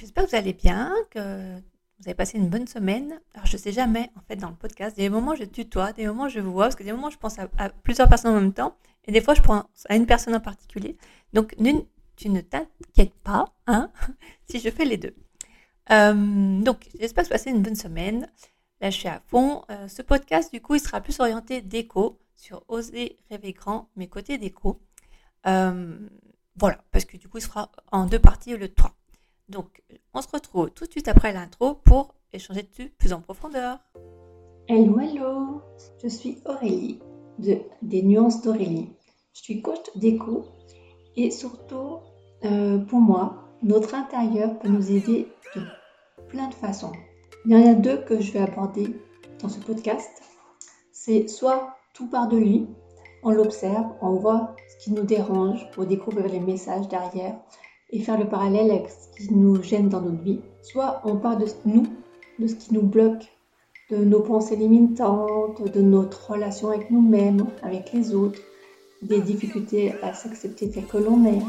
j'espère que vous allez bien, que vous avez passé une bonne semaine. Alors, je ne sais jamais, en fait, dans le podcast, des moments je tutoie, des moments je vous vois, parce que des moments je pense à, plusieurs personnes en même temps, et des fois je pense à une personne en particulier. Donc, tu ne t'inquiètes pas, hein, si je fais les deux. Euh, donc, j'espère que vous passez une bonne semaine. Là, je suis à fond. Euh, ce podcast, du coup, il sera plus orienté déco, sur Oser rêver grand, mes côtés déco. Euh, voilà, parce que du coup, il sera en deux parties de trois. Donc, on se retrouve tout de suite après l'intro pour échanger dessus plus en profondeur. Hello, hello Je suis Aurélie, de des Nuances d'Aurélie. Je suis coach déco et surtout, euh, pour moi, notre intérieur peut nous aider de plein de façons. Il y en a deux que je vais aborder dans ce podcast. C'est soit tout part de lui, on l'observe, on voit ce qui nous dérange pour découvrir les messages derrière et faire le parallèle avec ce qui nous gêne dans notre vie. Soit on part de nous, de ce qui nous bloque, de nos pensées limitantes, de notre relation avec nous-mêmes, avec les autres, des difficultés à s'accepter tel que l'on est,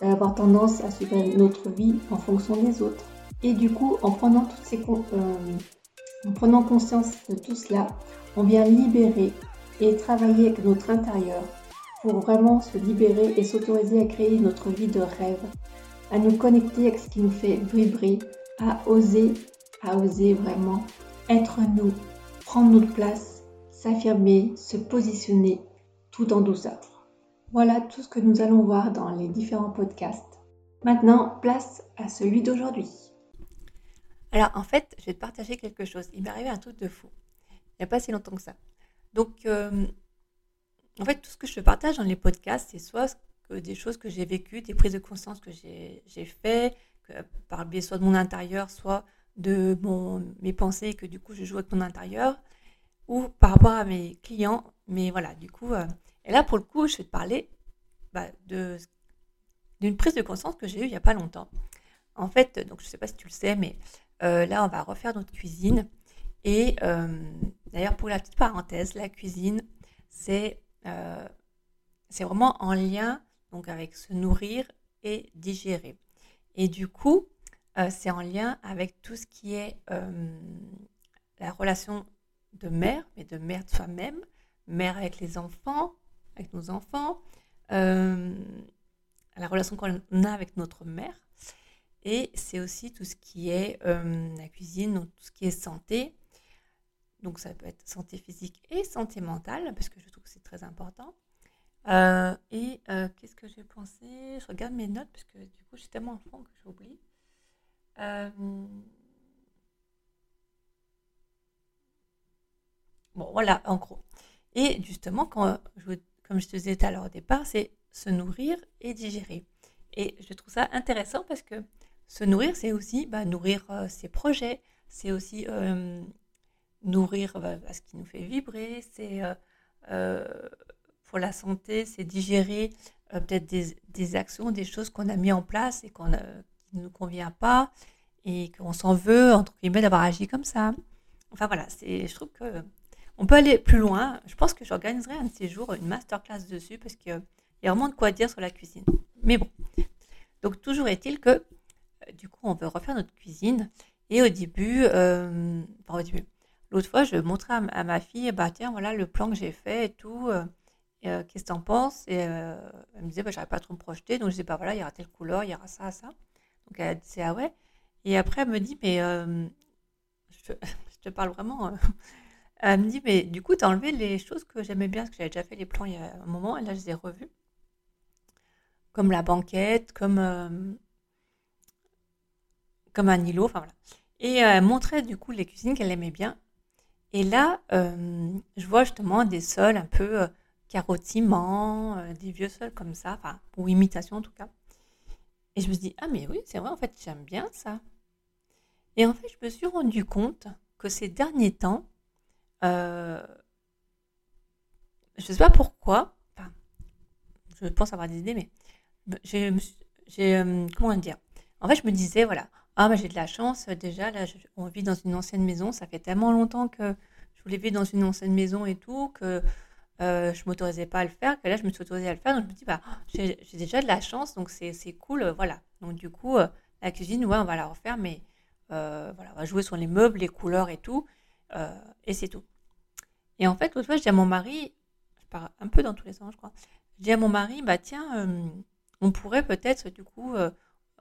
d'avoir tendance à suivre notre vie en fonction des autres. Et du coup, en prenant, euh, en prenant conscience de tout cela, on vient libérer et travailler avec notre intérieur pour vraiment se libérer et s'autoriser à créer notre vie de rêve, à nous connecter avec ce qui nous fait vibrer, à oser, à oser vraiment être nous, prendre notre place, s'affirmer, se positionner tout en douceur. Voilà tout ce que nous allons voir dans les différents podcasts. Maintenant, place à celui d'aujourd'hui. Alors en fait, je vais te partager quelque chose. Il m'est arrivé un truc de fou. Il n'y a pas si longtemps que ça. Donc, euh, en fait, tout ce que je partage dans les podcasts, c'est soit des choses que j'ai vécues, des prises de conscience que j'ai fait, par le biais soit de mon intérieur, soit de mes pensées, que du coup je joue avec mon intérieur, ou par rapport à mes clients. Mais voilà, du coup, euh, et là pour le coup, je vais te parler bah, d'une prise de conscience que j'ai eue il n'y a pas longtemps. En fait, donc je ne sais pas si tu le sais, mais euh, là on va refaire notre cuisine. Et d'ailleurs, pour la petite parenthèse, la cuisine, c'est euh, c'est vraiment en lien donc avec se nourrir et digérer. Et du coup, euh, c'est en lien avec tout ce qui est euh, la relation de mère, mais de mère de soi-même, mère avec les enfants, avec nos enfants, la relation qu'on a avec notre mère. Et c'est aussi tout ce qui est la cuisine, tout ce qui est santé, donc ça peut être santé physique et santé mentale, parce que je trouve que c'est très important. Euh, et euh, qu'est-ce que j'ai pensé? Je regarde mes notes, parce que du coup, j'ai tellement en fond que j'oublie. Euh, bon, voilà, en gros. Et justement, comme je te disais tout à l'heure au départ, c'est se nourrir et digérer. Et je trouve ça intéressant parce que se nourrir, c'est aussi bah, nourrir ses projets, c'est aussi nourrir euh, ce qui nous fait vibrer, c'est pour la santé, c'est digérer peut-être des, actions, des choses qu'on a mis en place et qu'on qui ne nous convient pas et qu'on s'en veut, entre guillemets, d'avoir agi comme ça. Enfin voilà, je trouve que on peut aller plus loin. Je pense que j'organiserai un de ces jours une masterclass dessus parce qu'il y a vraiment de quoi dire sur la cuisine. Mais bon, donc toujours est-il que du coup on veut refaire notre cuisine et au début, enfin, au début, L'autre fois, je montrais à, ma fille, bah tiens, voilà le plan que j'ai fait et tout. Euh, euh, qu'est-ce que tu en penses? Et euh, elle me disait, bah, j'arrive pas trop me projeter. Donc je disais, bah voilà, il y aura telle couleur, il y aura ça, ça. Donc elle disait, ah ouais. Et après, elle me dit, mais je, te parle vraiment. elle me dit, mais du coup, tu as enlevé les choses que j'aimais bien, parce que j'avais déjà fait les plans il y a un moment, et là, je les ai revus. Comme la banquette, comme, comme un îlot, enfin voilà. Et elle montrait du coup les cuisines qu'elle aimait bien. Et là, euh, je vois justement des sols un peu euh, carottiments, euh, des vieux sols comme ça, enfin, ou imitation en tout cas. Et je me dis, ah mais oui, c'est vrai, en fait, j'aime bien ça. Et en fait, je me suis rendu compte que ces derniers temps, je ne sais pas pourquoi, je pense avoir des idées, mais j'ai, comment dire En fait, je me disais, voilà, ah, j'ai de la chance. Euh, déjà, là, on vit dans une ancienne maison. Ça fait tellement longtemps que je voulais vivre dans une ancienne maison et tout, que euh, je m'autorisais pas à le faire, que là, je me suis autorisée à le faire. Donc, je me dis, bah, j'ai déjà de la chance, donc c'est cool. Euh, voilà. Donc, du coup, la cuisine, ouais, on va la refaire, mais voilà, on va jouer sur les meubles, les couleurs et tout, et c'est tout. Et en fait, l'autre fois, je dis à mon mari, je pars un peu dans tous les sens, je crois, je dis à mon mari, bah tiens, on pourrait peut-être du coup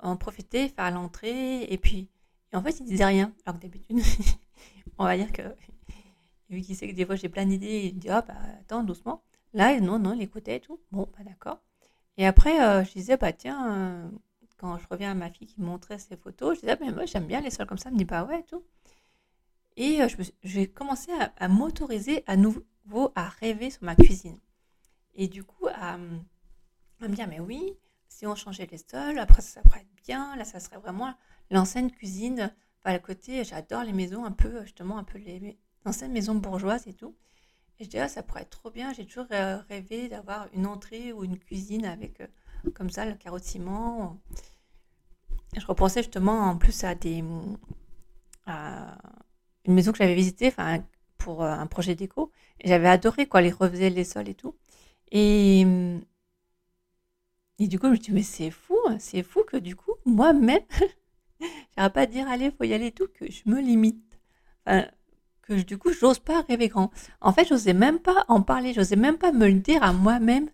en profiter, faire l'entrée, et puis, et en fait, il disait rien, alors que d'habitude, on va dire que, vu qu'il sait que des fois j'ai plein d'idées, il dit, ah bah attends, doucement. Là, non, non, il écoutait et tout. Bon, bah d'accord. Et après, euh, je disais, bah tiens, euh, quand je reviens à ma fille qui me montrait ses photos, je disais, ah, mais moi j'aime bien les sols comme ça. Elle me dit, bah ouais, et tout. Et euh, j'ai commencé à, m'autoriser à nouveau à rêver sur ma cuisine. Et du coup, à, me dire, mais oui, si on changeait les sols, après ça, pourrait être bien. Là, ça serait vraiment l'ancienne cuisine. Enfin, le côté, j'adore les maisons un peu, justement, un peu les anciennes maisons bourgeoises et tout. Et je disais, ah, ça pourrait être trop bien. J'ai toujours euh, rêvé d'avoir une entrée ou une cuisine avec, euh, comme ça, le carreau je repensais justement en plus à des. À une maison que j'avais visitée enfin, pour euh, un projet déco. J'avais adoré, quoi, les refaisait les sols et tout. Et. Et du coup, je me dis, mais c'est fou, hein, c'est fou que du coup, moi-même, j'arrive pas à dire, allez, faut y aller et tout, que je me limite. Enfin, du coup, j'ose pas rêver grand. En fait, j'osais même pas en parler, j'osais même pas me le dire à moi-même.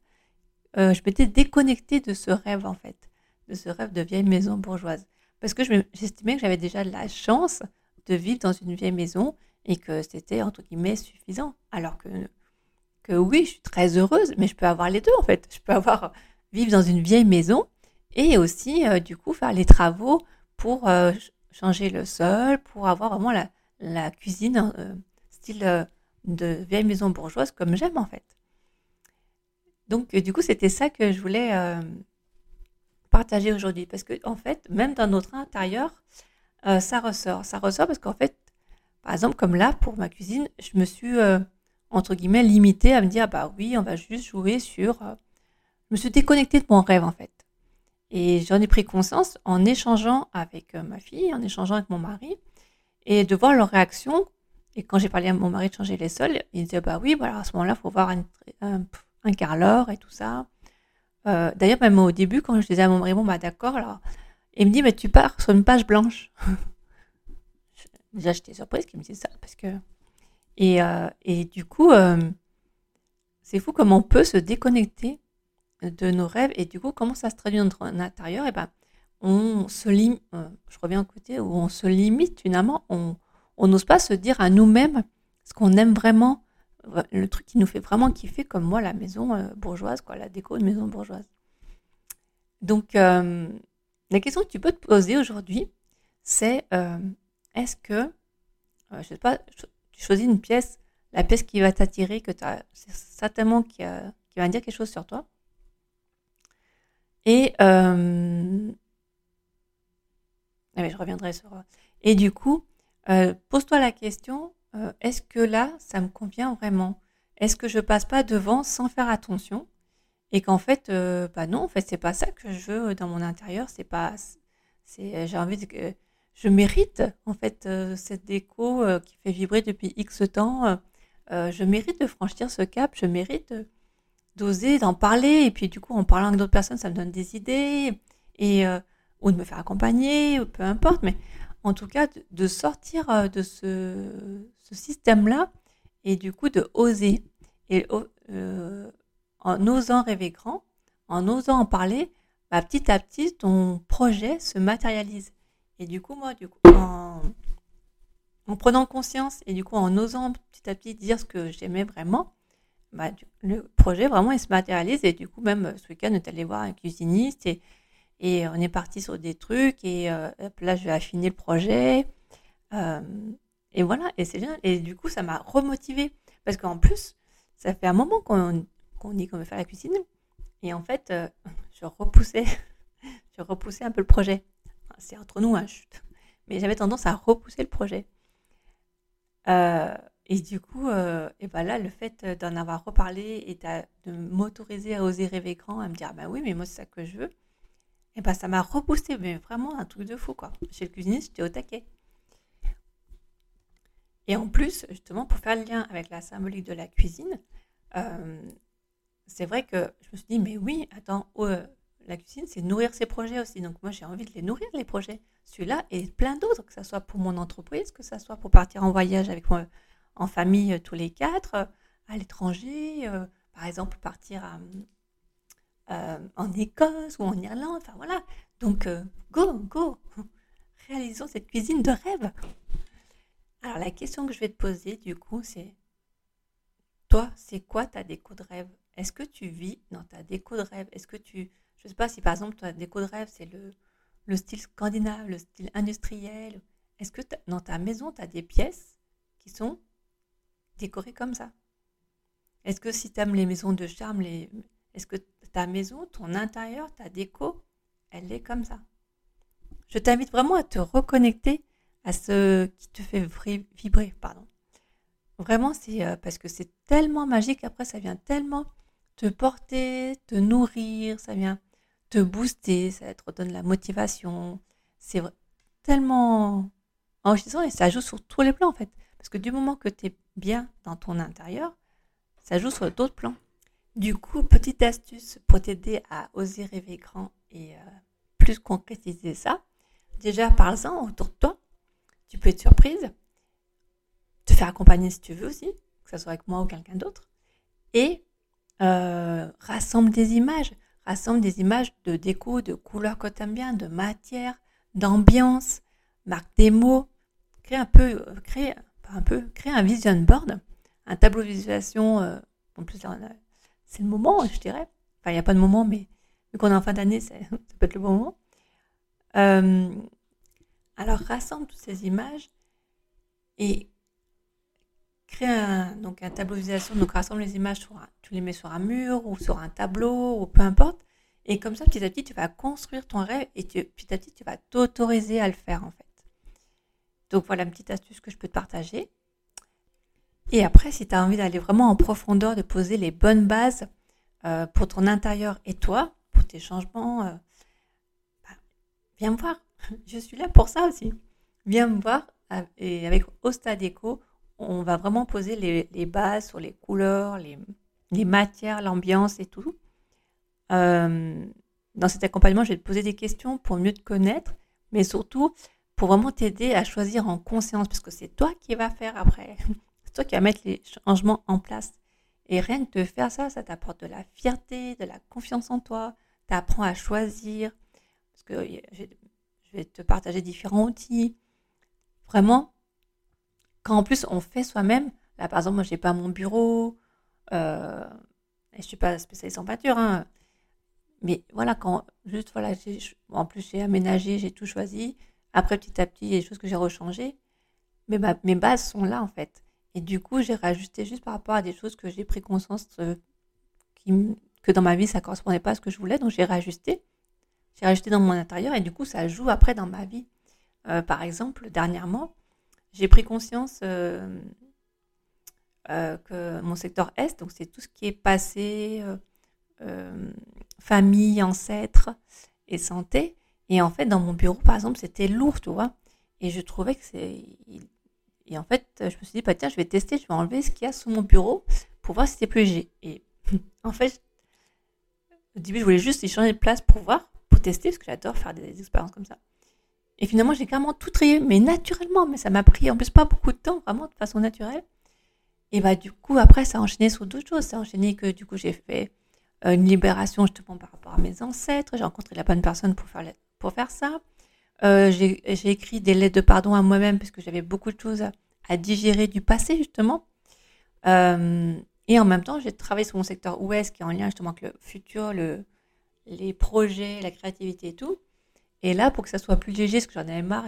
Euh, je m'étais déconnectée de ce rêve, en fait, de ce rêve de vieille maison bourgeoise. Parce que j'estimais que j'avais déjà la chance de vivre dans une vieille maison et que c'était, entre guillemets, suffisant. Alors que, que oui, je suis très heureuse, mais je peux avoir les deux, en fait. Je peux avoir vivre dans une vieille maison et aussi, euh, du coup, faire les travaux pour euh, changer le sol, pour avoir vraiment la, la cuisine euh, style euh, de vieille maison bourgeoise comme j'aime en fait. Donc euh, du coup c'était ça que je voulais partager aujourd'hui. Parce que en fait même dans notre intérieur ça ressort, ça ressort parce qu'en fait par exemple comme là pour ma cuisine je me suis entre guillemets limitée à me dire bah oui on va juste jouer sur je me suis déconnectée de mon rêve en fait. Et j'en ai pris conscience en échangeant avec ma fille en échangeant avec mon mari et de voir leur réaction. Et quand j'ai parlé à mon mari de changer les sols, il disait bah oui, voilà, à ce moment-là, il faut voir un, un, carreleur et tout ça. Euh, d'ailleurs, même au début, quand je disais à mon mari, bon, bah d'accord, alors, il me dit, mais tu pars sur une page blanche. Déjà, j'étais surprise qu'il me dise ça, parce que. Et, euh, et du coup, euh, c'est fou comment on peut se déconnecter de nos rêves, et du coup, comment ça se traduit dans notre intérieur, et ben, on se limite, euh, je reviens au côté où on se limite finalement, on n'ose pas se dire à nous-mêmes ce qu'on aime vraiment, le truc qui nous fait vraiment kiffer, comme moi, la maison euh, bourgeoise, quoi, la déco de maison bourgeoise. Donc, euh, la question que tu peux te poser aujourd'hui, c'est est-ce que, je sais pas, tu choisis une pièce, la pièce qui va t'attirer, que tu as, certainement qui, qui, va dire quelque chose sur toi. Et ah je reviendrai sur. Euh, et du coup, euh, pose-toi la question euh, est-ce que là, ça me convient vraiment? Est-ce que je passe pas devant sans faire attention? Et qu'en fait, bah non, en fait, c'est pas ça que je veux dans mon intérieur. C'est pas. C'est, j'ai envie de. Je mérite en fait cette déco qui fait vibrer depuis X temps. je mérite de franchir ce cap. Je mérite d'oser, d'en parler. Et puis du coup, en parlant avec d'autres personnes, ça me donne des idées. Et ou de me faire accompagner, ou peu importe, mais en tout cas de, sortir euh, de ce, système-là et du coup de oser. Et euh, en osant rêver grand, en osant en parler, bah, petit à petit, ton projet se matérialise. Et du coup, moi, du coup, en, prenant conscience et du coup en osant petit à petit dire ce que j'aimais vraiment, bah, le projet vraiment il se matérialise et du coup même ce week-end on est allé voir un cuisiniste et et on est parti sur des trucs et euh, là je vais affiner le projet. Euh, et voilà, et c'est bien. Et du coup, ça m'a remotivé. Parce qu'en plus, ça fait un moment qu'on dit qu'on veut faire la cuisine. Et en fait, euh, je repoussais, je repoussais un peu le projet. c'est entre nous, hein, chute. Mais j'avais tendance à repousser le projet. et du coup, et ben là, le fait d'en avoir reparlé et de m'autoriser à oser rêver grand, à me dire, ben oui, mais moi, c'est ça que je veux et bah ça m'a repoussé, mais vraiment un truc de fou quoi. Chez le cuisiniste, j'étais au taquet. Et en plus, justement, pour faire le lien avec la symbolique de la cuisine, euh, c'est vrai que je me suis dit, mais oui, attends, oh, euh, la cuisine, c'est nourrir ses projets aussi. Donc moi, j'ai envie de les nourrir, les projets. Celui-là et plein d'autres, que ce soit pour mon entreprise, que ce soit pour partir en voyage avec moi en famille tous les quatre, à l'étranger, par exemple partir en Écosse ou en Irlande, enfin voilà. Donc go, go, réalisons cette cuisine de rêve. Alors la question que je vais te poser du coup, c'est toi, c'est quoi ta déco de rêve? Est-ce que tu vis dans ta déco de rêve? Est-ce que tu, je ne sais pas si par exemple ta déco de rêve c'est le, le style scandinave, le style industriel. Est-ce que dans ta maison tu as des pièces qui sont décorées comme ça? Est-ce que si tu aimes les maisons de charme, les... est-ce que ta maison, ton intérieur, ta déco, elle est comme ça? Je t'invite vraiment à te reconnecter à ce qui te fait vibrer. Pardon. Vraiment, c'est euh, parce que c'est tellement magique. Après, ça vient tellement te porter, te nourrir, ça vient te booster, ça te redonne la motivation. C'est tellement enrichissant et ça joue sur tous les plans en fait. Parce que du moment que tu es bien dans ton intérieur, ça joue sur d'autres plans. Du coup, petite astuce pour t'aider à oser rêver grand et euh, plus concrétiser ça. Déjà, parle-en autour de toi. Tu peux être surprise, te faire accompagner si tu veux aussi, que ce soit avec moi ou quelqu'un d'autre. Et euh, rassemble des images. Rassemble des images de déco, de couleurs que tu aimes bien, de matière, d'ambiance. Marque des mots. Crée un peu, euh, crée, un peu, crée un vision board, un tableau de visualisation. En plus, c'est le moment, je dirais. Enfin, il n'y a pas de moment, mais vu qu'on est en fin d'année, ça peut être le bon moment. alors, rassemble toutes ces images et crée un, donc un tableau visualisation, donc rassemble les images, tu les mets sur un mur ou sur un tableau ou peu importe. Et comme ça, petit à petit, tu vas construire ton rêve et petit à petit, tu vas t'autoriser à le faire en fait. Donc voilà une petite astuce que je peux te partager. Et après, si tu as envie d'aller vraiment en profondeur, de poser les bonnes bases euh, pour ton intérieur et toi, pour tes changements, euh, bah, viens me voir. Je suis là pour ça aussi. Viens me voir et avec Osta Déco, on va vraiment poser les, bases sur les couleurs, les, matières, l'ambiance et tout. Euh, dans cet accompagnement, je vais te poser des questions pour mieux te connaître, mais surtout pour vraiment t'aider à choisir en conscience, parce que c'est toi qui vas faire après. Toi qui vas mettre les changements en place. Et rien que de faire ça, ça t'apporte de la fierté, de la confiance en toi. Tu apprends à choisir. Parce que je vais te partager différents outils. Vraiment, quand en plus on fait soi-même, là par exemple, moi j'ai pas mon bureau, euh, et je suis pas spécialiste en peinture, hein, mais voilà, quand juste voilà, en plus j'ai aménagé, j'ai tout choisi. Après petit à petit, il y a des choses que j'ai rechangées, mais mes bases sont là en fait. Et du coup, j'ai rajusté juste par rapport à des choses que j'ai pris conscience euh, que dans ma vie ça correspondait pas à ce que je voulais, donc j'ai rajusté. J'ai rajusté dans mon intérieur et du coup ça joue après dans ma vie. Euh, par exemple, dernièrement, j'ai pris conscience euh, que mon secteur Est, donc c'est tout ce qui est passé, famille, ancêtres et santé. Et en fait, dans mon bureau, par exemple, c'était lourd, tu vois. Et je trouvais que c'est. Et en fait, je me suis dit, bah, tiens, je vais tester, je vais enlever ce qu'il y a sous mon bureau pour voir si c'est plus léger. Et en fait, au début, je voulais juste y changer de place pour voir, pour tester, parce que j'adore faire des expériences comme ça. Et finalement, j'ai carrément tout trié, mais naturellement. Mais ça m'a pris en plus pas beaucoup de temps, vraiment de façon naturelle. Et bah du coup, après, ça a enchaîné sur d'autres choses. Ça a enchaîné que du coup, j'ai fait euh, une libération justement par rapport à mes ancêtres. J'ai rencontré la bonne personne pour faire, pour faire ça. Euh, j'ai écrit des lettres de pardon à moi-même parce que j'avais beaucoup de choses à, digérer du passé justement. Euh, et en même temps, j'ai travaillé sur mon secteur ouest qui est en lien justement avec le futur, le, les projets, la créativité et tout. Et là, pour que ça soit plus léger, parce que j'en avais marre,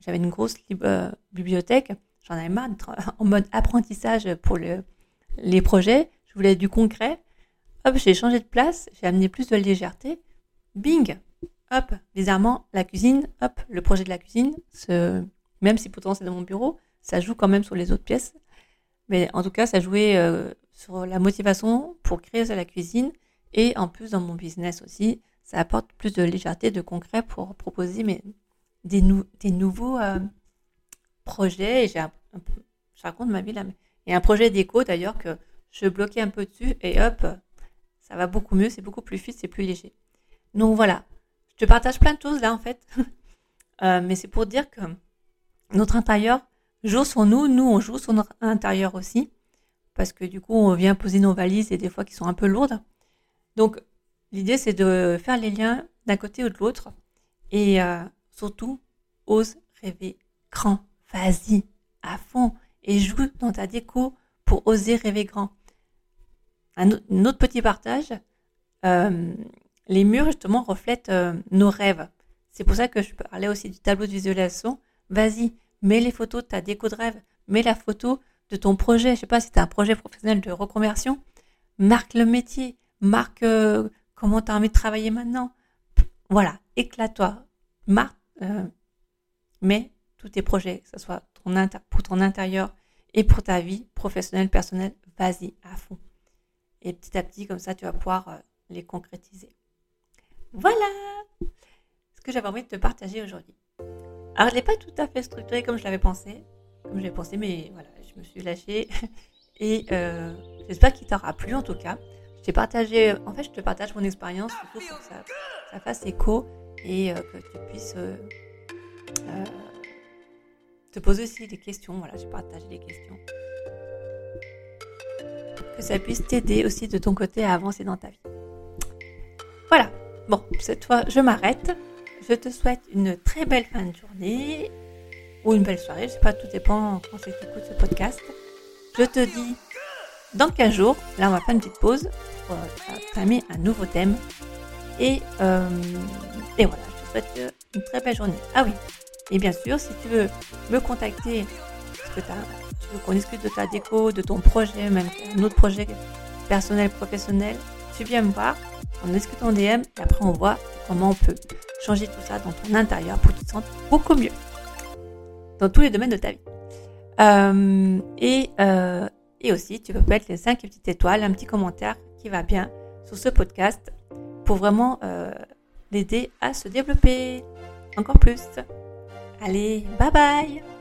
j'avais une grosse euh, bibliothèque, j'en avais marre d'être en mode apprentissage pour le, les projets. Je voulais du concret. Hop, j'ai changé de place, j'ai amené plus de légèreté. Bing Hop, bizarrement, la cuisine, hop, le projet de la cuisine, même si pourtant c'est dans mon bureau, ça joue quand même sur les autres pièces. Mais en tout cas, ça jouait euh, sur la motivation pour créer la cuisine et en plus dans mon business aussi ça apporte plus de légèreté, de concret pour proposer des, nouveaux euh, projets. Et j'ai je raconte ma vie là. Et un projet d'éco d'ailleurs que je bloquais un peu dessus et hop, ça va beaucoup mieux, c'est beaucoup plus fit, c'est plus léger. Donc voilà, je partage plein de choses là en fait. Euh, mais c'est pour dire que notre intérieur joue sur nous, nous on joue sur notre intérieur aussi. Parce que du coup, on vient poser nos valises et des fois qui sont un peu lourdes. Donc l'idée c'est de faire les liens d'un côté ou de l'autre. Et euh, surtout, ose rêver grand. Vas-y, à fond. Et joue dans ta déco pour oser rêver grand. Un, autre petit partage, euh, les murs justement reflètent euh, nos rêves. C'est pour ça que je parlais aussi du tableau de visualisation. Vas-y, mets les photos de ta déco de rêve, mets la photo de ton projet. Je sais pas si tu as un projet professionnel de reconversion, marque le métier, marque euh, comment tu as envie de travailler maintenant. Voilà, éclate-toi. Marque, mets tous tes projets, que ce soit pour ton intérieur et pour ta vie professionnelle, personnelle, vas-y à fond. Et petit à petit, comme ça, tu vas pouvoir euh, les concrétiser. Voilà ce que j'avais envie de te partager aujourd'hui. Alors, je l'ai pas tout à fait structuré comme je l'avais pensé, comme j'avais pensé, mais voilà, je me suis lâchée. Et euh, j'espère qu'il t'aura plu en tout cas. Je t'ai partagé, en fait, je te partage mon expérience surtout pour que ça, ça fasse écho et euh, que tu puisses te poser aussi des questions. Voilà, je partage des questions. Que ça puisse t'aider aussi de ton côté à avancer dans ta vie. Voilà. Bon, cette fois, je m'arrête. Je te souhaite une très belle fin de journée ou une belle soirée. Je sais pas, tout dépend quand tu écoutes ce podcast. Je te dis dans 15 jours, là on va faire une petite pause pour euh, un nouveau thème. Et, euh, et voilà, je te souhaite une très belle journée. Ah oui, et bien sûr, si tu veux me contacter, parce que tu veux qu'on discute de ta déco, de ton projet, même un autre projet personnel, professionnel, tu viens me voir, on discute en DM et après on voit comment on peut changer tout ça dans ton intérieur pour que tu te sentes beaucoup mieux dans tous les domaines de ta vie. Euh, et, euh, et aussi, tu peux mettre les 5 petites étoiles, un petit commentaire qui va bien sur ce podcast pour vraiment euh, l'aider à se développer encore plus. Allez, bye bye